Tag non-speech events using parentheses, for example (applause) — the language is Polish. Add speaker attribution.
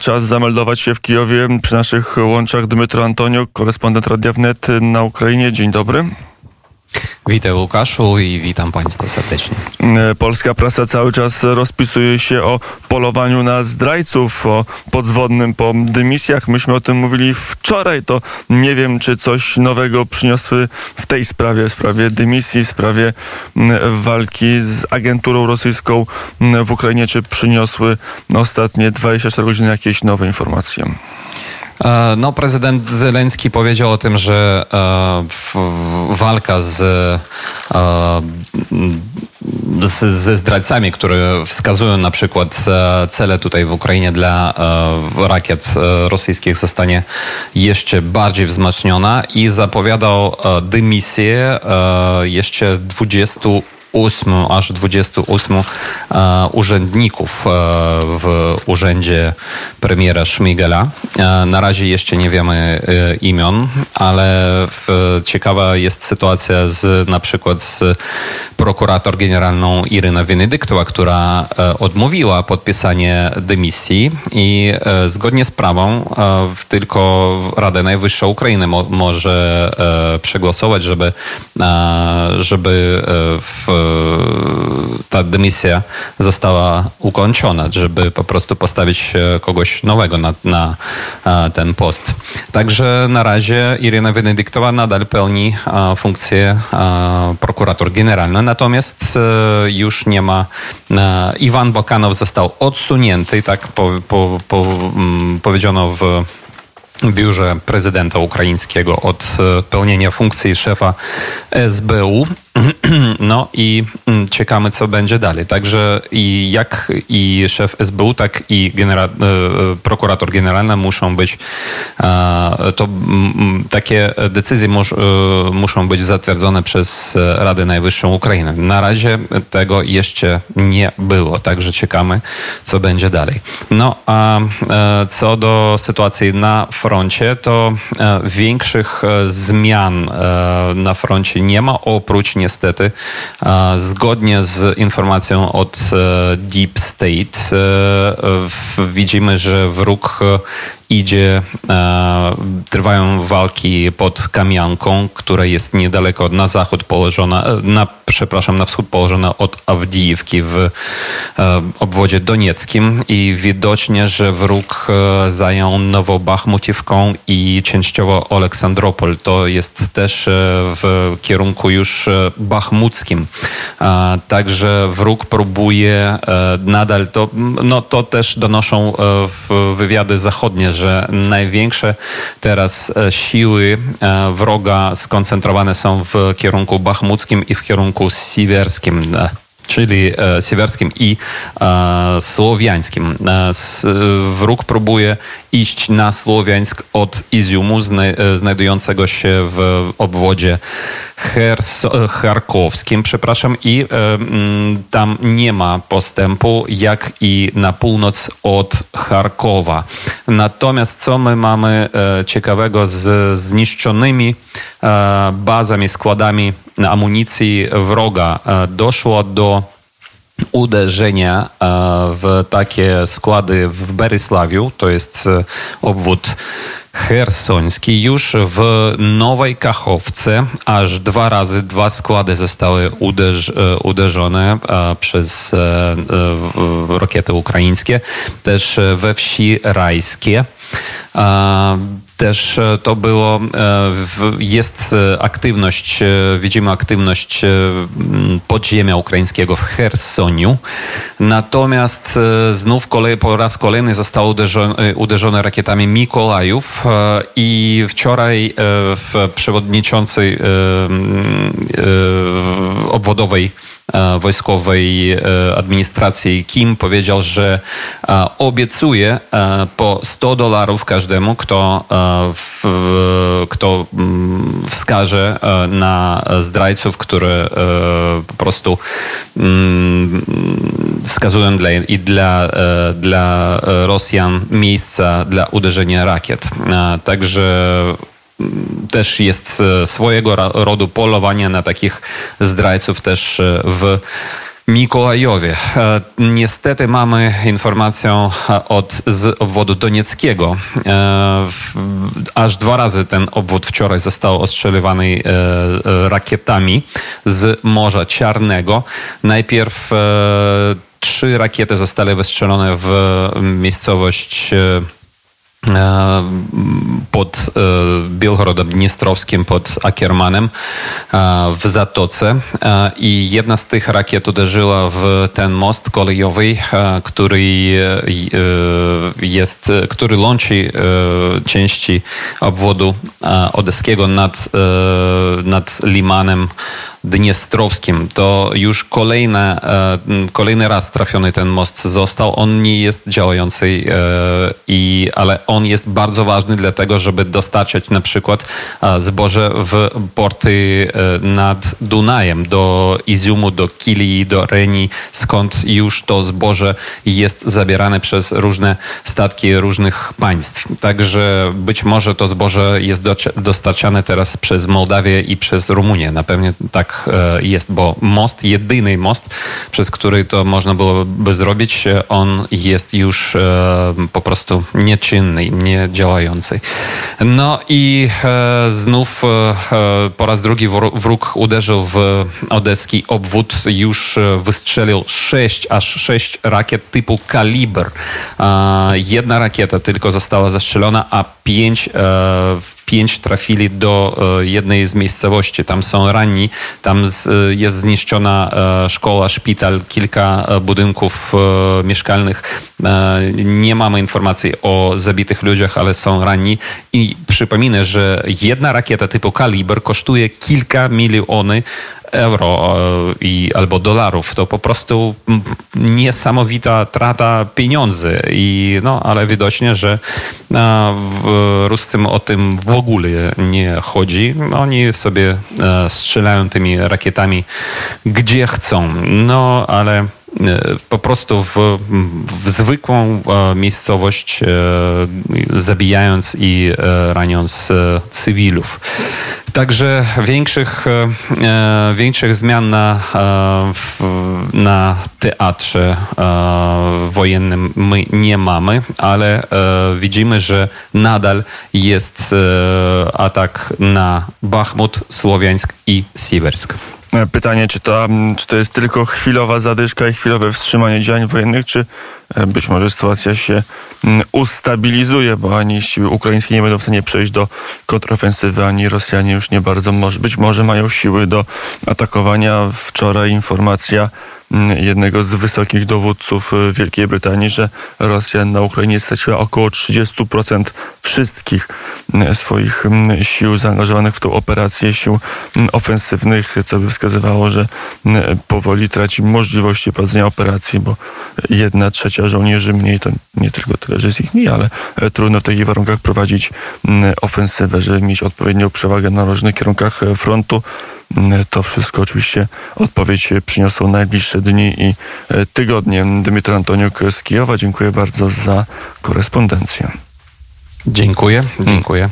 Speaker 1: Czas zameldować się w Kijowie przy naszych łączach Dmytro Antonio, korespondent Radia Wnet na Ukrainie. Dzień dobry.
Speaker 2: Witam Łukaszu i witam Państwa serdecznie.
Speaker 1: E, polska prasa cały czas rozpisuje się o polowaniu na zdrajców, o podzwodnym po dymisjach. Myśmy o tym mówili wczoraj, to nie wiem, czy coś nowego przyniosły w tej sprawie, w sprawie dymisji, w sprawie walki z agenturą rosyjską w Ukrainie, czy przyniosły ostatnie 24 godziny jakieś nowe informacje.
Speaker 2: E, no, prezydent Zeleński powiedział o tym, że e, walka z, e, z, ze zdrajcami, które wskazują na przykład cele tutaj w Ukrainie dla rakiet rosyjskich zostanie jeszcze bardziej wzmocniona i zapowiadał dymisję jeszcze 20 8, aż 28 e, urzędników e, w urzędzie premiera Szmigela. E, na razie jeszcze nie wiemy imion, ale ciekawa jest sytuacja z na przykład z prokurator generalną Iryna Wenedyktowa, która odmówiła podpisanie dymisji i zgodnie z prawą tylko Rada Najwyższa Ukrainy może przegłosować, żeby, żeby w ta dymisja została ukończona, żeby po prostu postawić e, kogoś nowego na, na e, ten post. Także na razie Irina Wenedyktowa nadal pełni e, funkcję prokurator generalny, natomiast już nie ma Iwan Bokanow został odsunięty, tak po, po, po, mm, powiedziano w biurze prezydenta ukraińskiego od pełnienia funkcji szefa SBU. (clears throat) No i mm, czekamy, co będzie dalej. Także i jak i szef SBU, tak i genera- e, prokurator generalny muszą być, to takie decyzje mus, e, muszą być zatwierdzone przez Radę Najwyższą Ukrainy. Na razie tego jeszcze nie było, także czekamy, co będzie dalej. No a e, co do sytuacji na froncie, to większych zmian na froncie nie ma, oprócz niestety, zgodnie z informacją od e, Deep State, e, widzimy, że wróg idzie, e, trwają walki pod Kamianką, która jest niedaleko na zachód położona, e, na, przepraszam, na wschód położona od Awdijewki w e, obwodzie donieckim i widocznie, że wróg e, zajął Nowobachmutiwką i częściowo Aleksandropol. To jest też e, w kierunku już e, bachmuckim. Także wróg próbuje nadal to, no to też donoszą w wywiady zachodnie, że największe teraz e, siły e, wroga skoncentrowane są w kierunku bachmuckim i w kierunku siwerskim czyli e, siwerskim i e, słowiańskim. E, wróg próbuje iść na Słowiańsk od Iziumu, znajdującego się w obwodzie charkowskim, przepraszam, i tam nie ma postępu, jak i na północ od Charkowa. Natomiast co my mamy ciekawego z zniszczonymi bazami, składami amunicji wroga? Doszło do uderzenia e, w takie składy w Berysławiu, to jest e, obwód hersoński. Już w Nowej Kachowce aż dwa razy dwa składy zostały uderz, e, uderzone przez rakiety ukraińskie. Też we wsi Rajskie też e, to było, e, jest e, aktywność, widzimy aktywność podziemia ukraińskiego w Chersoniu. Natomiast znów kolej, po raz kolejny zostało uderzone, rakietami Mikolajów i wczoraj w przewodniczącej obwodowej wojskowej administracji Kim powiedział, że obiecuje po 100 dolarów każdemu, kto w, kto mm, wskaże e, na zdrajców, które e, po prostu mm, wskazują dla, i dla, e, dla Rosjan miejsca dla uderzenia rakiet. Także mm, też jest swojego rodu polowanie na takich zdrajców też w Mikołajowie. E, Niestety mamy informację e, od z obwodu donieckiego. E, Aż dwa razy ten obwód wczoraj został ostrzelywany e, rakietami z Morza Czarnego. Najpierw trzy rakiety zostały wystrzelone w miejscowość pod e, Bielgorodem Dniestrowskim, pod Akiermanem e, w Zatoce. E, i jedna z tych rakiet uderzyła w ten most kolejowy, e, który e, jest, który łączy e, części obwodu e, odeskiego nad, e, nad Limanem Dniestrowskim. To już kolejne, e, kolejny raz trafiony ten most został. On nie jest działający, e, i, ale on jest bardzo ważny dlatego, żeby dostarczać na przykład e, zboże w porty nad Dunajem, do Iziumu, do Kilii, do Reni, skąd już to zboże jest zabierane przez różne statki różnych państw. Także być może to zboże jest dostarczane teraz przez Mołdawię i przez Rumunię. Na pewno tak e, jest, bo most, jedyny most, przez który to można byłoby zrobić, e, on jest już e, po prostu nieczynny, niedziałający. No i znów po raz drugi wró- wróg uderzył w odeski obwód, już wystrzelił sześć, aż sześć rakiet typu kaliber. Jedna rakieta tylko została zastrzelona, a pięć pięć trafili do e, jednej z miejscowości. Tam są ranni, tam e, jest zniszczona e, szkoła, szpital, kilka budynków mieszkalnych. Nie mamy informacji o zabitych ludziach, ale są ranni. I przypominę, że jedna rakieta typu kaliber kosztuje kilka milionów euro e, i, albo dolarów. To po prostu niesamowita trata pieniędzy. I, no, ale widocznie, że e, w Ruscym o tym w ogóle nie chodzi. Oni sobie e, strzelają tymi rakietami gdzie chcą. No, ale e, po prostu w, w zwykłą e, miejscowość, e, zabijając i e, raniąc e, cywilów. Także większych, e, e, większych zmian na, e, na teatrze wojennym my nie mamy, ale widzimy, że nadal jest atak na Bachmut, Słowiańsk i Siwersk.
Speaker 1: E, Pytanie, czy to, mm, czy to jest tylko chwilowa zadyszka i chwilowe wstrzymanie działań wojennych, czy e, być może sytuacja się mm, ustabilizuje, bo ani siły ukraińskie nie będą w stanie przejść do kontrofensywy, ani Rosjanie już nie bardzo, może, być może mają siły do atakowania. Wczoraj informacja mm, jednego z wysokich dowódców e, Wielkiej Brytanii, że Rosja na Ukrainie straciła około 30% wszystkich swoich mm, sił zaangażowanych w tą operację, sił mm, ofensywnych, co by wskazywało, że mm, powoli traci możliwości prowadzenia operacji, bo jedna trzecia żołnierzy mniej, to nie tylko tyle, że jest ich mniej, ale e, trudno w takich warunkach prowadzić ofensywę, żeby mieć odpowiednią przewagę na różnych kierunkach e, frontu. To wszystko oczywiście odpowiedź przyniosą najbliższe dni i e, tygodnie. Dmytro Antoniuk z Kijowa, dziękuję bardzo za korespondencję.
Speaker 2: Dziękuję, dziękuję.